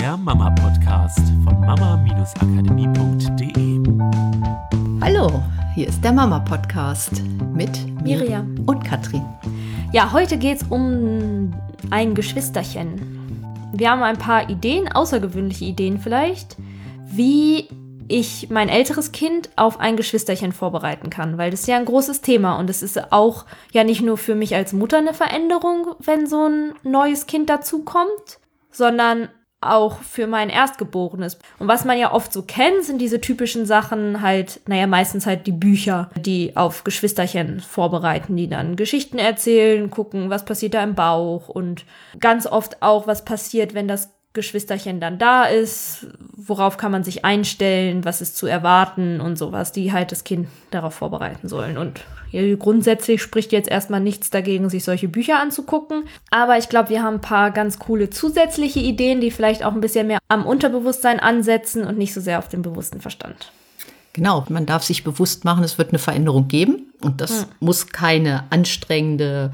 der Mama-Podcast von mama-akademie.de. Hallo, hier ist der Mama-Podcast mit Miriam und Katrin. Ja, heute geht es um ein Geschwisterchen. Wir haben ein paar Ideen, außergewöhnliche Ideen vielleicht, wie ich mein älteres Kind auf ein Geschwisterchen vorbereiten kann, weil das ist ja ein großes Thema und es ist auch ja nicht nur für mich als Mutter eine Veränderung, wenn so ein neues Kind dazukommt, sondern auch für mein Erstgeborenes. Und was man ja oft so kennt, sind diese typischen Sachen halt, naja, meistens halt die Bücher, die auf Geschwisterchen vorbereiten, die dann Geschichten erzählen, gucken, was passiert da im Bauch und ganz oft auch, was passiert, wenn das Geschwisterchen dann da ist, worauf kann man sich einstellen, was ist zu erwarten und sowas, die halt das Kind darauf vorbereiten sollen. Und grundsätzlich spricht jetzt erstmal nichts dagegen, sich solche Bücher anzugucken. Aber ich glaube, wir haben ein paar ganz coole zusätzliche Ideen, die vielleicht auch ein bisschen mehr am Unterbewusstsein ansetzen und nicht so sehr auf den bewussten Verstand. Genau, man darf sich bewusst machen, es wird eine Veränderung geben und das hm. muss keine anstrengende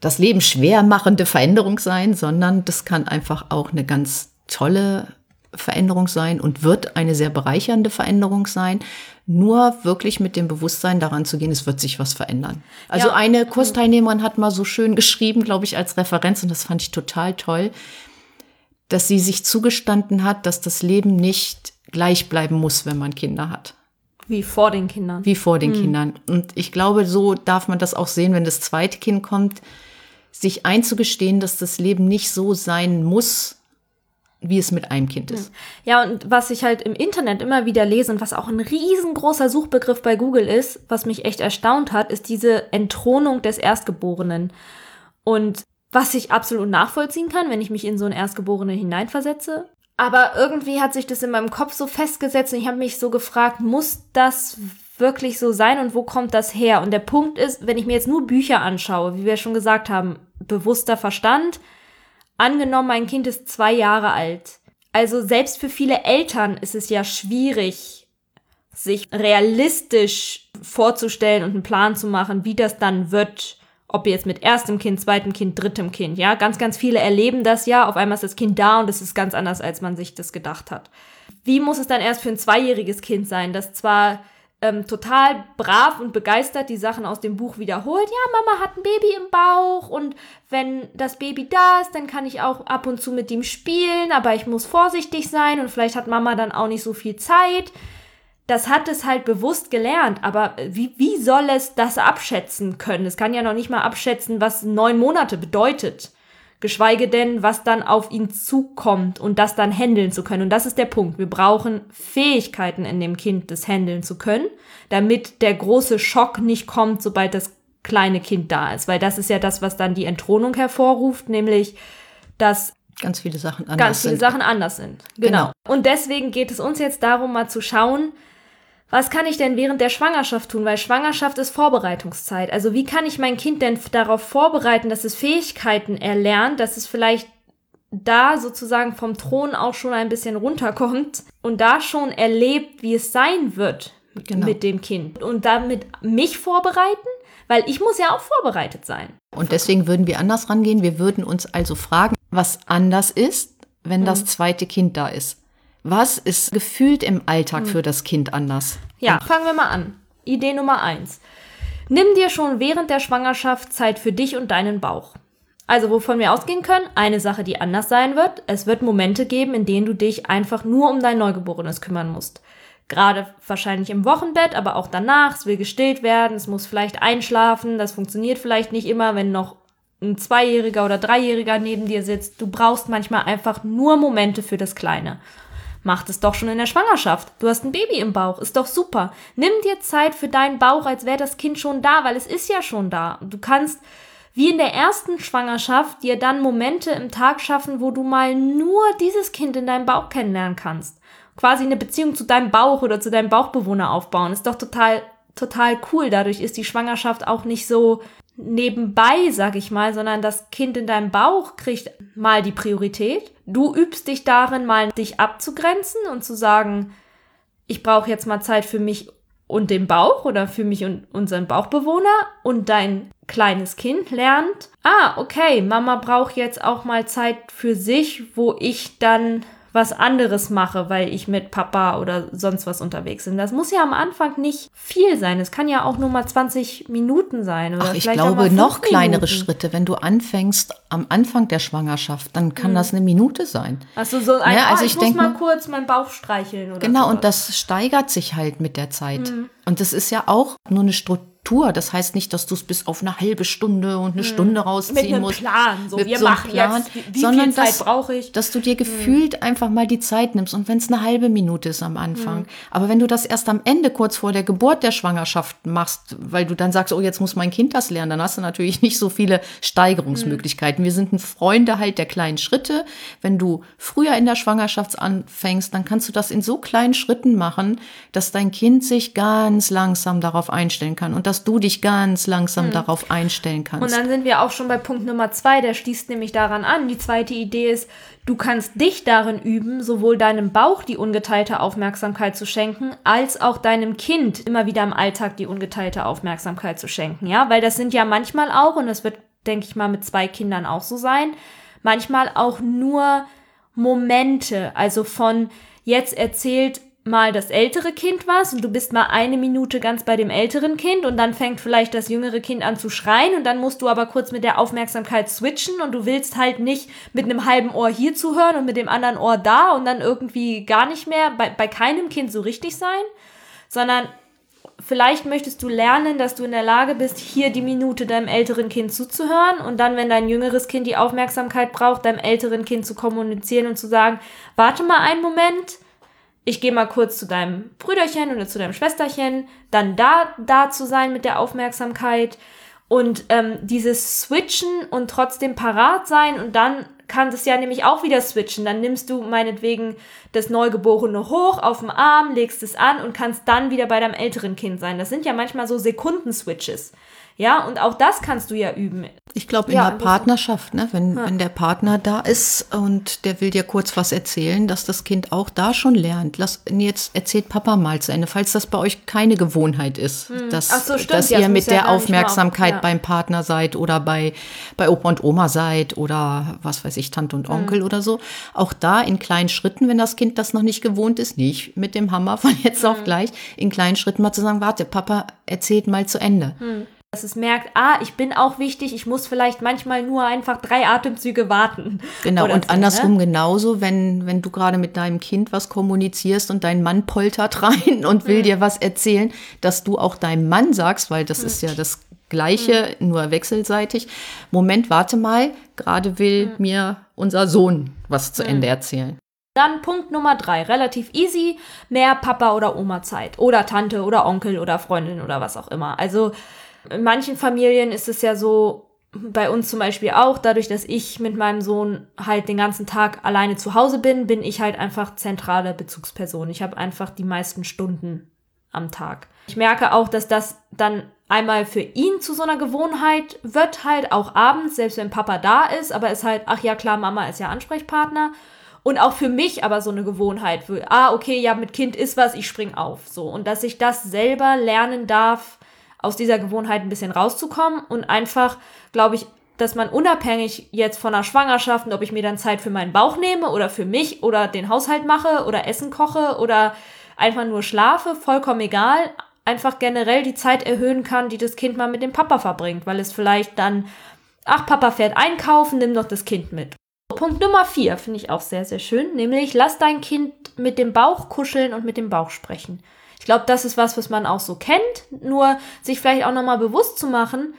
das Leben schwer machende Veränderung sein, sondern das kann einfach auch eine ganz tolle Veränderung sein und wird eine sehr bereichernde Veränderung sein. Nur wirklich mit dem Bewusstsein daran zu gehen, es wird sich was verändern. Also ja. eine Kursteilnehmerin hat mal so schön geschrieben, glaube ich, als Referenz, und das fand ich total toll, dass sie sich zugestanden hat, dass das Leben nicht gleich bleiben muss, wenn man Kinder hat. Wie vor den Kindern. Wie vor den hm. Kindern. Und ich glaube, so darf man das auch sehen, wenn das zweite Kind kommt sich einzugestehen, dass das Leben nicht so sein muss, wie es mit einem Kind ist. Ja, und was ich halt im Internet immer wieder lese und was auch ein riesengroßer Suchbegriff bei Google ist, was mich echt erstaunt hat, ist diese Entthronung des Erstgeborenen. Und was ich absolut nachvollziehen kann, wenn ich mich in so einen Erstgeborenen hineinversetze. Aber irgendwie hat sich das in meinem Kopf so festgesetzt und ich habe mich so gefragt, muss das wirklich so sein und wo kommt das her? Und der Punkt ist, wenn ich mir jetzt nur Bücher anschaue, wie wir schon gesagt haben, bewusster Verstand, angenommen, mein Kind ist zwei Jahre alt. Also selbst für viele Eltern ist es ja schwierig, sich realistisch vorzustellen und einen Plan zu machen, wie das dann wird, ob jetzt mit erstem Kind, zweitem Kind, drittem Kind, ja. Ganz, ganz viele erleben das ja, auf einmal ist das Kind da und es ist ganz anders, als man sich das gedacht hat. Wie muss es dann erst für ein zweijähriges Kind sein, das zwar ähm, total brav und begeistert die Sachen aus dem Buch wiederholt. Ja, Mama hat ein Baby im Bauch und wenn das Baby da ist, dann kann ich auch ab und zu mit ihm spielen, aber ich muss vorsichtig sein und vielleicht hat Mama dann auch nicht so viel Zeit. Das hat es halt bewusst gelernt, aber wie, wie soll es das abschätzen können? Es kann ja noch nicht mal abschätzen, was neun Monate bedeutet geschweige denn, was dann auf ihn zukommt und das dann handeln zu können. Und das ist der Punkt. Wir brauchen Fähigkeiten in dem Kind, das handeln zu können, damit der große Schock nicht kommt, sobald das kleine Kind da ist. Weil das ist ja das, was dann die Entthronung hervorruft, nämlich, dass ganz viele Sachen anders ganz viele sind. Sachen anders sind. Genau. genau. Und deswegen geht es uns jetzt darum, mal zu schauen, was kann ich denn während der Schwangerschaft tun? Weil Schwangerschaft ist Vorbereitungszeit. Also wie kann ich mein Kind denn darauf vorbereiten, dass es Fähigkeiten erlernt, dass es vielleicht da sozusagen vom Thron auch schon ein bisschen runterkommt und da schon erlebt, wie es sein wird genau. mit dem Kind. Und damit mich vorbereiten, weil ich muss ja auch vorbereitet sein. Und deswegen würden wir anders rangehen. Wir würden uns also fragen, was anders ist, wenn mhm. das zweite Kind da ist. Was ist gefühlt im Alltag hm. für das Kind anders? Ja, fangen wir mal an. Idee Nummer eins. Nimm dir schon während der Schwangerschaft Zeit für dich und deinen Bauch. Also wovon wir ausgehen können, eine Sache, die anders sein wird. Es wird Momente geben, in denen du dich einfach nur um dein Neugeborenes kümmern musst. Gerade wahrscheinlich im Wochenbett, aber auch danach. Es will gestillt werden, es muss vielleicht einschlafen. Das funktioniert vielleicht nicht immer, wenn noch ein Zweijähriger oder Dreijähriger neben dir sitzt. Du brauchst manchmal einfach nur Momente für das Kleine. Mach es doch schon in der Schwangerschaft. Du hast ein Baby im Bauch, ist doch super. Nimm dir Zeit für deinen Bauch, als wäre das Kind schon da, weil es ist ja schon da. Du kannst wie in der ersten Schwangerschaft dir dann Momente im Tag schaffen, wo du mal nur dieses Kind in deinem Bauch kennenlernen kannst. Quasi eine Beziehung zu deinem Bauch oder zu deinem Bauchbewohner aufbauen. Ist doch total, total cool. Dadurch ist die Schwangerschaft auch nicht so nebenbei, sag ich mal, sondern das Kind in deinem Bauch kriegt mal die Priorität. Du übst dich darin, mal dich abzugrenzen und zu sagen, ich brauche jetzt mal Zeit für mich und den Bauch oder für mich und unseren Bauchbewohner und dein kleines Kind lernt, ah, okay, Mama braucht jetzt auch mal Zeit für sich, wo ich dann was anderes mache, weil ich mit Papa oder sonst was unterwegs bin. Das muss ja am Anfang nicht viel sein. Es kann ja auch nur mal 20 Minuten sein. Oder Ach, ich glaube, noch kleinere Minuten. Schritte. Wenn du anfängst am Anfang der Schwangerschaft, dann kann das eine Minute sein. Also so ein, Ja, also oh, ich ich, muss mal kurz meinen Bauch streicheln oder Genau, sowas. und das steigert sich halt mit der Zeit. Mhm. Und das ist ja auch nur eine Struktur. Das heißt nicht, dass du es bis auf eine halbe Stunde und eine Stunde rausziehen. Mit einem musst. Plan. So, Mit wir so machen Plan, jetzt, wie, sondern viel Zeit dass- brauche ich? Dass du dir gefühlt einfach mal die Zeit nimmst und wenn es eine halbe Minute ist am Anfang. Aber wenn du das erst am Ende, kurz vor der Geburt der Schwangerschaft machst, weil du dann sagst, oh, jetzt muss mein Kind das lernen, dann hast du natürlich nicht so viele Steigerungsmöglichkeiten. Wir sind ein Freunde halt der kleinen Schritte. Wenn du früher in der Schwangerschaft anfängst, dann kannst du das in so kleinen Schritten machen, dass dein Kind sich ganz langsam darauf einstellen kann und dass du dich ganz langsam darauf einstellen kannst. Und dann sind wir auch schon bei Punkt Nummer zwei, der schließt nämlich daran an. Die zweite Idee ist, du kannst dich darin üben, sowohl deinem Bauch die ungeteilte Aufmerksamkeit zu schenken, als auch deinem Kind immer wieder im Alltag die ungeteilte Aufmerksamkeit zu schenken. Ja, weil das sind ja manchmal auch, und das wird, denke ich mal, mit zwei Kindern auch so sein, manchmal auch nur Momente, also von jetzt erzählt mal das ältere Kind was und du bist mal eine Minute ganz bei dem älteren Kind und dann fängt vielleicht das jüngere Kind an zu schreien und dann musst du aber kurz mit der Aufmerksamkeit switchen und du willst halt nicht mit einem halben Ohr hier zuhören und mit dem anderen Ohr da und dann irgendwie gar nicht mehr bei, bei keinem Kind so richtig sein, sondern vielleicht möchtest du lernen, dass du in der Lage bist, hier die Minute deinem älteren Kind zuzuhören und dann, wenn dein jüngeres Kind die Aufmerksamkeit braucht, deinem älteren Kind zu kommunizieren und zu sagen, warte mal einen Moment, ich gehe mal kurz zu deinem Brüderchen oder zu deinem Schwesterchen, dann da, da zu sein mit der Aufmerksamkeit und ähm, dieses Switchen und trotzdem parat sein und dann kann das ja nämlich auch wieder switchen. Dann nimmst du meinetwegen das Neugeborene hoch auf dem Arm, legst es an und kannst dann wieder bei deinem älteren Kind sein. Das sind ja manchmal so Sekundenswitches. Ja, und auch das kannst du ja üben. Ich glaube, in Ja, der Partnerschaft, ne, wenn, wenn der Partner da ist und der will dir kurz was erzählen, dass das Kind auch da schon lernt. Lass, jetzt erzählt Papa mal zu Ende, falls das bei euch keine Gewohnheit ist, dass, Hm. Ach so, stimmt. dass Ja, ihr das mit ja der Aufmerksamkeit ja. beim Partner seid oder bei, bei Opa und Oma seid oder was weiß ich, Tante Hm. und Onkel oder so. Auch da in kleinen Schritten, wenn das Kind das noch nicht gewohnt ist, nicht mit dem Hammer von jetzt Hm. auf gleich, in kleinen Schritten mal zu sagen, warte, Papa erzählt mal zu Ende. Dass es merkt, ah, ich bin auch wichtig, ich muss vielleicht manchmal nur einfach drei Atemzüge warten. Genau, Oder und so, andersrum Ne? genauso, wenn, wenn du gerade mit deinem Kind was kommunizierst und dein Mann poltert rein und will dir was erzählen, dass du auch deinem Mann sagst, weil das ist ja das Gleiche, nur wechselseitig. Moment, warte mal, gerade will mir unser Sohn was zu Ende erzählen. Dann Punkt Nummer drei, relativ easy, mehr Papa oder Oma Zeit oder Tante oder Onkel oder Freundin oder was auch immer. Also in manchen Familien ist es ja so, bei uns zum Beispiel auch, dadurch, dass ich mit meinem Sohn halt den ganzen Tag alleine zu Hause bin, bin ich halt einfach zentrale Bezugsperson. Ich habe einfach die meisten Stunden am Tag. Ich merke auch, dass das dann einmal für ihn zu so einer Gewohnheit wird, halt auch abends, selbst wenn Papa da ist, aber ist halt, ach ja klar, Mama ist ja Ansprechpartner. Und auch für mich aber so eine Gewohnheit, ah, okay, ja, mit Kind ist was, ich spring auf. So. Und dass ich das selber lernen darf, aus dieser Gewohnheit ein bisschen rauszukommen und einfach, glaube ich, dass man unabhängig jetzt von der Schwangerschaft und ob ich mir dann Zeit für meinen Bauch nehme oder für mich oder den Haushalt mache oder Essen koche oder einfach nur schlafe, vollkommen egal, einfach generell die Zeit erhöhen kann, die das Kind mal mit dem Papa verbringt, weil es vielleicht dann, ach, Papa fährt einkaufen, nimm doch das Kind mit. Punkt Nummer vier finde ich auch sehr, sehr schön, nämlich lass dein Kind mit dem Bauch kuscheln und mit dem Bauch sprechen. Ich glaube, das ist was, was man auch so kennt, nur sich vielleicht auch nochmal bewusst zu machen,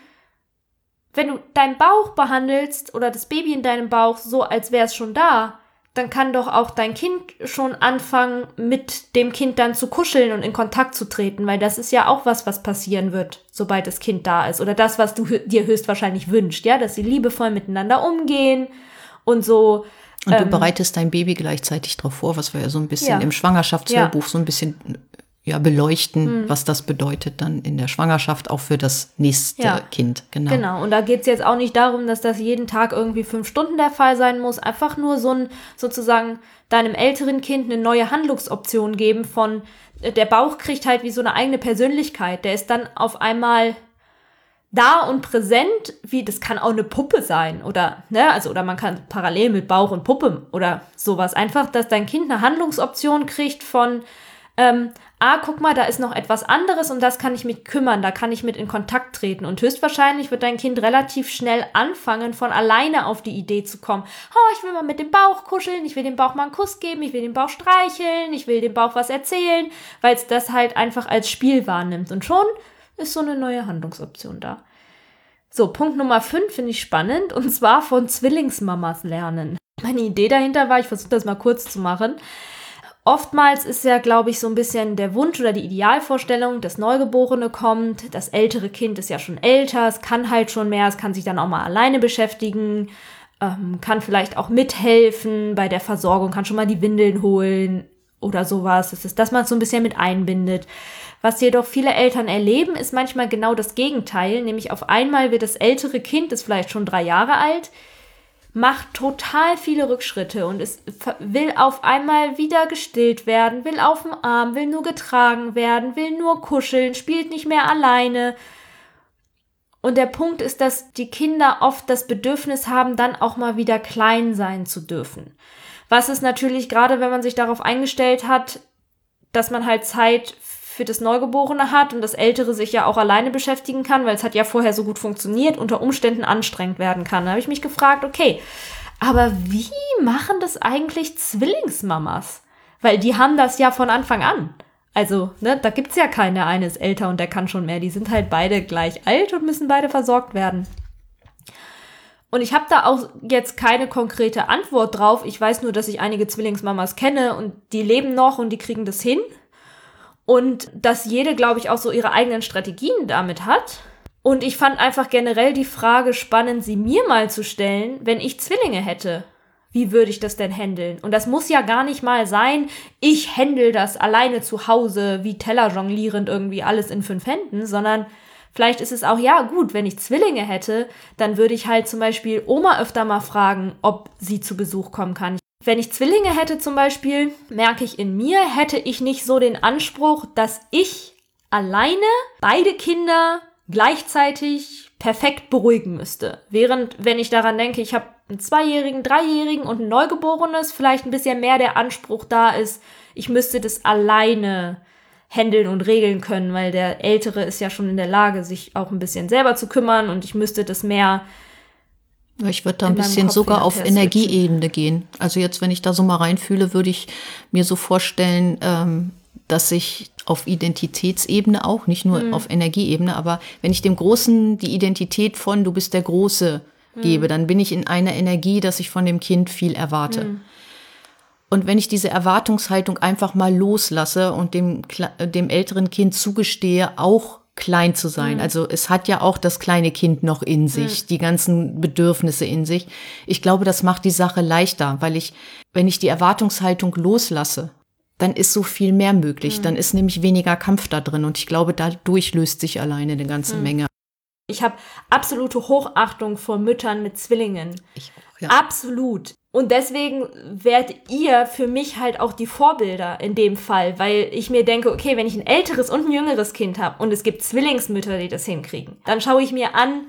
wenn du deinen Bauch behandelst oder das Baby in deinem Bauch so, als wäre es schon da, dann kann doch auch dein Kind schon anfangen, mit dem Kind dann zu kuscheln und in Kontakt zu treten, weil das ist ja auch was, was passieren wird, sobald das Kind da ist. Oder das, was du dir höchstwahrscheinlich wünschst, ja, dass sie liebevoll miteinander umgehen und so. Und du Ähm, bereitest dein Baby gleichzeitig darauf vor, was wir ja so ein bisschen Ja. im Schwangerschaftshörbuch so ein bisschen ja, beleuchten, was das bedeutet dann in der Schwangerschaft auch für das nächste Ja. Kind. Genau. Genau, und da geht's jetzt auch nicht darum, dass das jeden Tag irgendwie fünf Stunden der Fall sein muss. Einfach nur so ein, sozusagen, deinem älteren Kind eine neue Handlungsoption geben von, äh, der Bauch kriegt halt wie so eine eigene Persönlichkeit. Der ist dann auf einmal da und präsent, wie das kann auch eine Puppe sein oder ne, also oder man kann parallel mit Bauch und Puppe oder sowas einfach, dass dein Kind eine Handlungsoption kriegt von ähm, ah, guck mal, da ist noch etwas anderes und das kann ich mich kümmern, da kann ich mit in Kontakt treten. Und höchstwahrscheinlich wird dein Kind relativ schnell anfangen, von alleine auf die Idee zu kommen. Oh, ich will mal mit dem Bauch kuscheln, ich will dem Bauch mal einen Kuss geben, ich will dem Bauch streicheln, ich will dem Bauch was erzählen, weil es das halt einfach als Spiel wahrnimmt. Und schon ist so eine neue Handlungsoption da. So, Punkt Nummer 5 finde ich spannend und zwar von Zwillingsmamas lernen. Meine Idee dahinter war, ich versuche das mal kurz zu machen. Oftmals ist ja, glaube ich, so ein bisschen der Wunsch oder die Idealvorstellung, das Neugeborene kommt, das ältere Kind ist ja schon älter, es kann halt schon mehr, es kann sich dann auch mal alleine beschäftigen, ähm, kann vielleicht auch mithelfen bei der Versorgung, kann schon mal die Windeln holen oder sowas. Das ist, dass man es so ein bisschen mit einbindet. Was jedoch viele Eltern erleben, ist manchmal genau das Gegenteil, nämlich auf einmal wird das ältere Kind, ist vielleicht schon drei Jahre alt, macht total viele Rückschritte und es will auf einmal wieder gestillt werden, will auf dem Arm, will nur getragen werden, will nur kuscheln, spielt nicht mehr alleine. Und der Punkt ist, dass die Kinder oft das Bedürfnis haben, dann auch mal wieder klein sein zu dürfen. Was ist natürlich gerade, wenn man sich darauf eingestellt hat, dass man halt Zeit für das Neugeborene hat und das Ältere sich ja auch alleine beschäftigen kann, weil es hat ja vorher so gut funktioniert, unter Umständen anstrengend werden kann. Da habe ich mich gefragt, okay, aber wie machen das eigentlich Zwillingsmamas? Weil die haben das ja von Anfang an. Also, ne, da gibt's ja keine, eine ist älter und der kann schon mehr. Die sind halt beide gleich alt und müssen beide versorgt werden. Und ich habe da auch jetzt keine konkrete Antwort drauf. Ich weiß nur, dass ich einige Zwillingsmamas kenne und die leben noch und die kriegen das hin. Und dass jede, glaube ich, auch so ihre eigenen Strategien damit hat. Und ich fand einfach generell die Frage spannend, sie mir mal zu stellen, wenn ich Zwillinge hätte. Wie würde ich das denn handeln? Und das muss ja gar nicht mal sein, ich händel das alleine zu Hause, wie Teller jonglierend irgendwie alles in fünf Händen, sondern vielleicht ist es auch, ja gut, wenn ich Zwillinge hätte, dann würde ich halt zum Beispiel Oma öfter mal fragen, ob sie zu Besuch kommen kann. Wenn ich Zwillinge hätte zum Beispiel, merke ich in mir, hätte ich nicht so den Anspruch, dass ich alleine beide Kinder gleichzeitig perfekt beruhigen müsste. Während, wenn ich daran denke, ich habe einen Zweijährigen, Dreijährigen und ein Neugeborenes, vielleicht ein bisschen mehr der Anspruch da ist, ich müsste das alleine handeln und regeln können, weil der Ältere ist ja schon in der Lage, sich auch ein bisschen selber zu kümmern und ich müsste das mehr ich würde da ein bisschen sogar auf Energieebene gehen. Also jetzt, wenn ich da so mal reinfühle, würde ich mir so vorstellen, ähm, dass ich auf Identitätsebene auch, nicht nur mhm. auf Energieebene, aber wenn ich dem Großen die Identität von du bist der Große mhm. gebe, dann bin ich in einer Energie, dass ich von dem Kind viel erwarte. Mhm. Und wenn ich diese Erwartungshaltung einfach mal loslasse und dem, dem älteren Kind zugestehe, auch klein zu sein. Mhm. Also es hat ja auch das kleine Kind noch in sich, mhm. die ganzen Bedürfnisse in sich. Ich glaube, das macht die Sache leichter, weil ich, wenn ich die Erwartungshaltung loslasse, dann ist so viel mehr möglich. Mhm. Dann ist nämlich weniger Kampf da drin. Und ich glaube, dadurch löst sich alleine eine ganze mhm. Menge. Ich habe absolute Hochachtung vor Müttern mit Zwillingen. Ich auch, ja. Absolut. Und deswegen werdet ihr für mich halt auch die Vorbilder in dem Fall, weil ich mir denke, okay, wenn ich ein älteres und ein jüngeres Kind habe und es gibt Zwillingsmütter, die das hinkriegen, dann schaue ich mir an,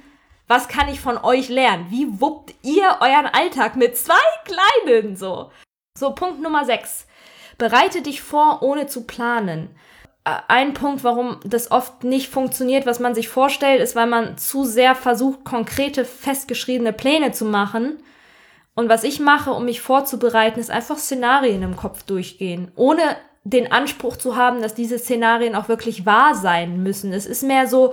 was kann ich von euch lernen? Wie wuppt ihr euren Alltag mit zwei Kleinen so? So, Punkt Nummer 6. Bereite dich vor, ohne zu planen. Äh, ein Punkt, warum das oft nicht funktioniert, was man sich vorstellt, ist, weil man zu sehr versucht, konkrete, festgeschriebene Pläne zu machen und was ich mache, um mich vorzubereiten, ist einfach Szenarien im Kopf durchgehen, ohne den Anspruch zu haben, dass diese Szenarien auch wirklich wahr sein müssen. Es ist mehr so,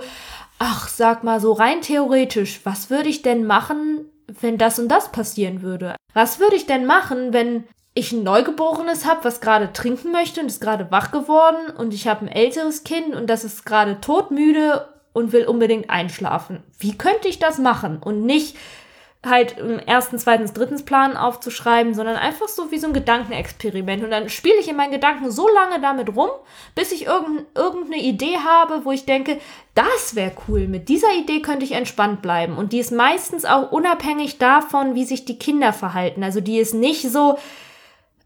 ach, sag mal so rein theoretisch, was würde ich denn machen, wenn das und das passieren würde? Was würde ich denn machen, wenn ich ein Neugeborenes habe, was gerade trinken möchte und ist gerade wach geworden und ich habe ein älteres Kind und das ist gerade todmüde und will unbedingt einschlafen. Wie könnte ich das machen? Und nicht, halt im ersten, zweiten, dritten Plan aufzuschreiben, sondern einfach so wie so ein Gedankenexperiment. Und dann spiele ich in meinen Gedanken so lange damit rum, bis ich irgend, irgendeine Idee habe, wo ich denke, das wäre cool, mit dieser Idee könnte ich entspannt bleiben. Und die ist meistens auch unabhängig davon, wie sich die Kinder verhalten. Also die ist nicht so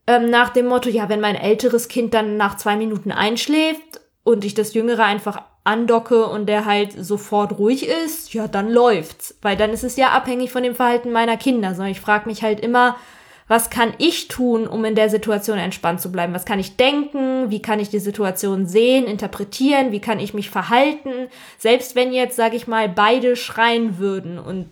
ähm, nach dem Motto, ja, wenn mein älteres Kind dann nach zwei Minuten einschläft und ich das Jüngere einfach andocke und der halt sofort ruhig ist, ja, dann läuft's. Weil dann ist es ja abhängig von dem Verhalten meiner Kinder. Sondern ich frage mich halt immer, was kann ich tun, um in der Situation entspannt zu bleiben? Was kann ich denken? Wie kann ich die Situation sehen, interpretieren? Wie kann ich mich verhalten? Selbst wenn jetzt, sage ich mal, beide schreien würden und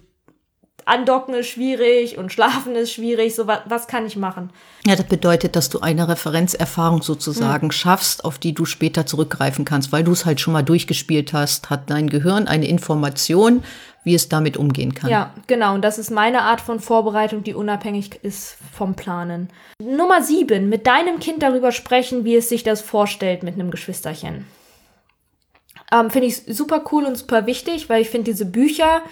Andocken ist schwierig und Schlafen ist schwierig. So, was, was kann ich machen? Ja, das bedeutet, dass du eine Referenzerfahrung sozusagen mhm. schaffst, auf die du später zurückgreifen kannst, weil du es halt schon mal durchgespielt hast, hat dein Gehirn eine Information, wie es damit umgehen kann. Ja, genau. Und das ist meine Art von Vorbereitung, die unabhängig ist vom Planen. Nummer sieben, mit deinem Kind darüber sprechen, wie es sich das vorstellt mit einem Geschwisterchen. Ähm, finde ich super cool und super wichtig, weil ich finde diese Bücher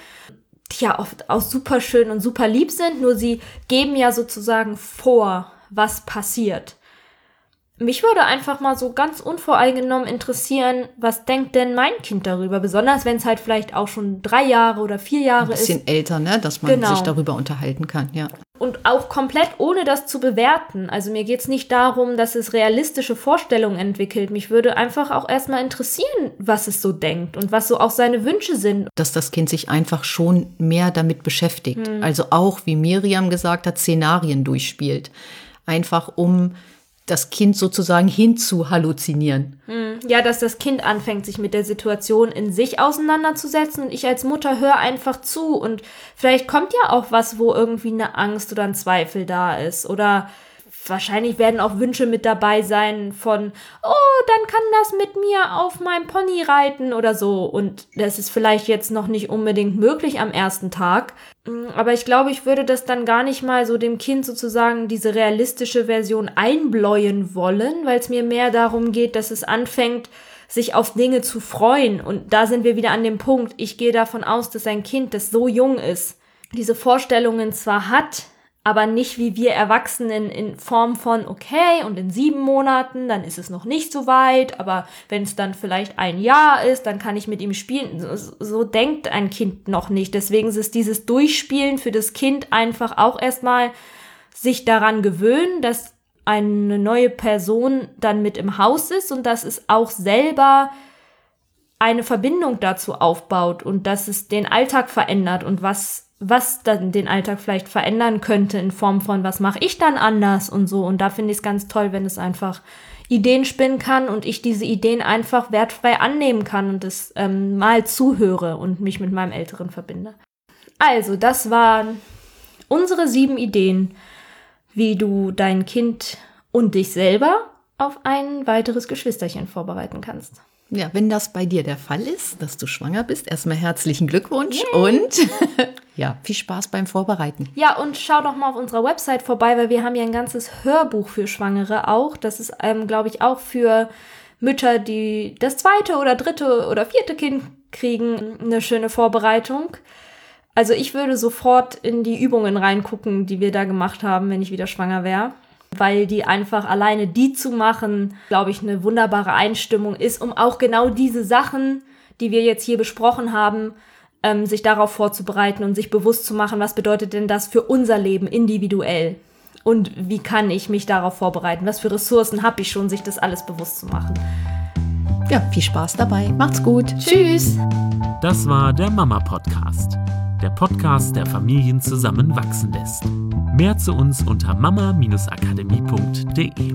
die ja oft auch super schön und super lieb sind, nur sie geben ja sozusagen vor, was passiert. Mich würde einfach mal so ganz unvoreingenommen interessieren, was denkt denn mein Kind darüber? Besonders wenn es halt vielleicht auch schon drei Jahre oder vier Jahre ist. Ein bisschen ist. älter, ne? Dass man genau. sich darüber unterhalten kann, ja. Und auch komplett ohne das zu bewerten. Also mir geht es nicht darum, dass es realistische Vorstellungen entwickelt. Mich würde einfach auch erstmal interessieren, was es so denkt und was so auch seine Wünsche sind. Dass das Kind sich einfach schon mehr damit beschäftigt. Hm. Also auch, wie Miriam gesagt hat, Szenarien durchspielt. Einfach um das Kind sozusagen hinzu halluzinieren. Hm. Ja, dass das Kind anfängt, sich mit der Situation in sich auseinanderzusetzen und ich als Mutter höre einfach zu und vielleicht kommt ja auch was, wo irgendwie eine Angst oder ein Zweifel da ist oder wahrscheinlich werden auch Wünsche mit dabei sein von, oh, dann kann das mit mir auf meinem Pony reiten oder so. Und das ist vielleicht jetzt noch nicht unbedingt möglich am ersten Tag. Mm, aber ich glaube, ich würde das dann gar nicht mal so dem Kind sozusagen diese realistische Version einbläuen wollen, weil es mir mehr darum geht, dass es anfängt, sich auf Dinge zu freuen. Und da sind wir wieder an dem Punkt. Ich gehe davon aus, dass ein Kind, das so jung ist, diese Vorstellungen zwar hat, aber nicht wie wir Erwachsenen in Form von, okay, und in sieben Monaten, dann ist es noch nicht so weit, aber wenn es dann vielleicht ein Jahr ist, dann kann ich mit ihm spielen. So, so denkt ein Kind noch nicht. Deswegen ist dieses Durchspielen für das Kind einfach auch erstmal sich daran gewöhnen, dass eine neue Person dann mit im Haus ist und dass es auch selber eine Verbindung dazu aufbaut und dass es den Alltag verändert und was was dann den Alltag vielleicht verändern könnte in Form von, was mache ich dann anders und so. Und da finde ich es ganz toll, wenn es einfach Ideen spinnen kann und ich diese Ideen einfach wertfrei annehmen kann und es ähm, mal zuhöre und mich mit meinem Älteren verbinde. Also, das waren unsere sieben Ideen, wie du dein Kind und dich selber auf ein weiteres Geschwisterchen vorbereiten kannst. Ja, wenn das bei dir der Fall ist, dass du schwanger bist, erstmal herzlichen Glückwunsch Yay. und ja, viel Spaß beim Vorbereiten. Ja, und schau doch mal auf unserer Website vorbei, weil wir haben ja ein ganzes Hörbuch für Schwangere auch. Das ist, ähm, glaube ich, auch für Mütter, die das zweite oder dritte oder vierte Kind kriegen, eine schöne Vorbereitung. Also ich würde sofort in die Übungen reingucken, die wir da gemacht haben, wenn ich wieder schwanger wäre weil die einfach alleine die zu machen, glaube ich, eine wunderbare Einstimmung ist, um auch genau diese Sachen, die wir jetzt hier besprochen haben, ähm, sich darauf vorzubereiten und sich bewusst zu machen, was bedeutet denn das für unser Leben individuell? Und wie kann ich mich darauf vorbereiten? Was für Ressourcen habe ich schon, sich das alles bewusst zu machen? Ja, viel Spaß dabei. Macht's gut. Tschüss. Das war der Mama Podcast. Der Podcast, der Familien zusammenwachsen lässt. Mehr zu uns unter mama-akademie.de.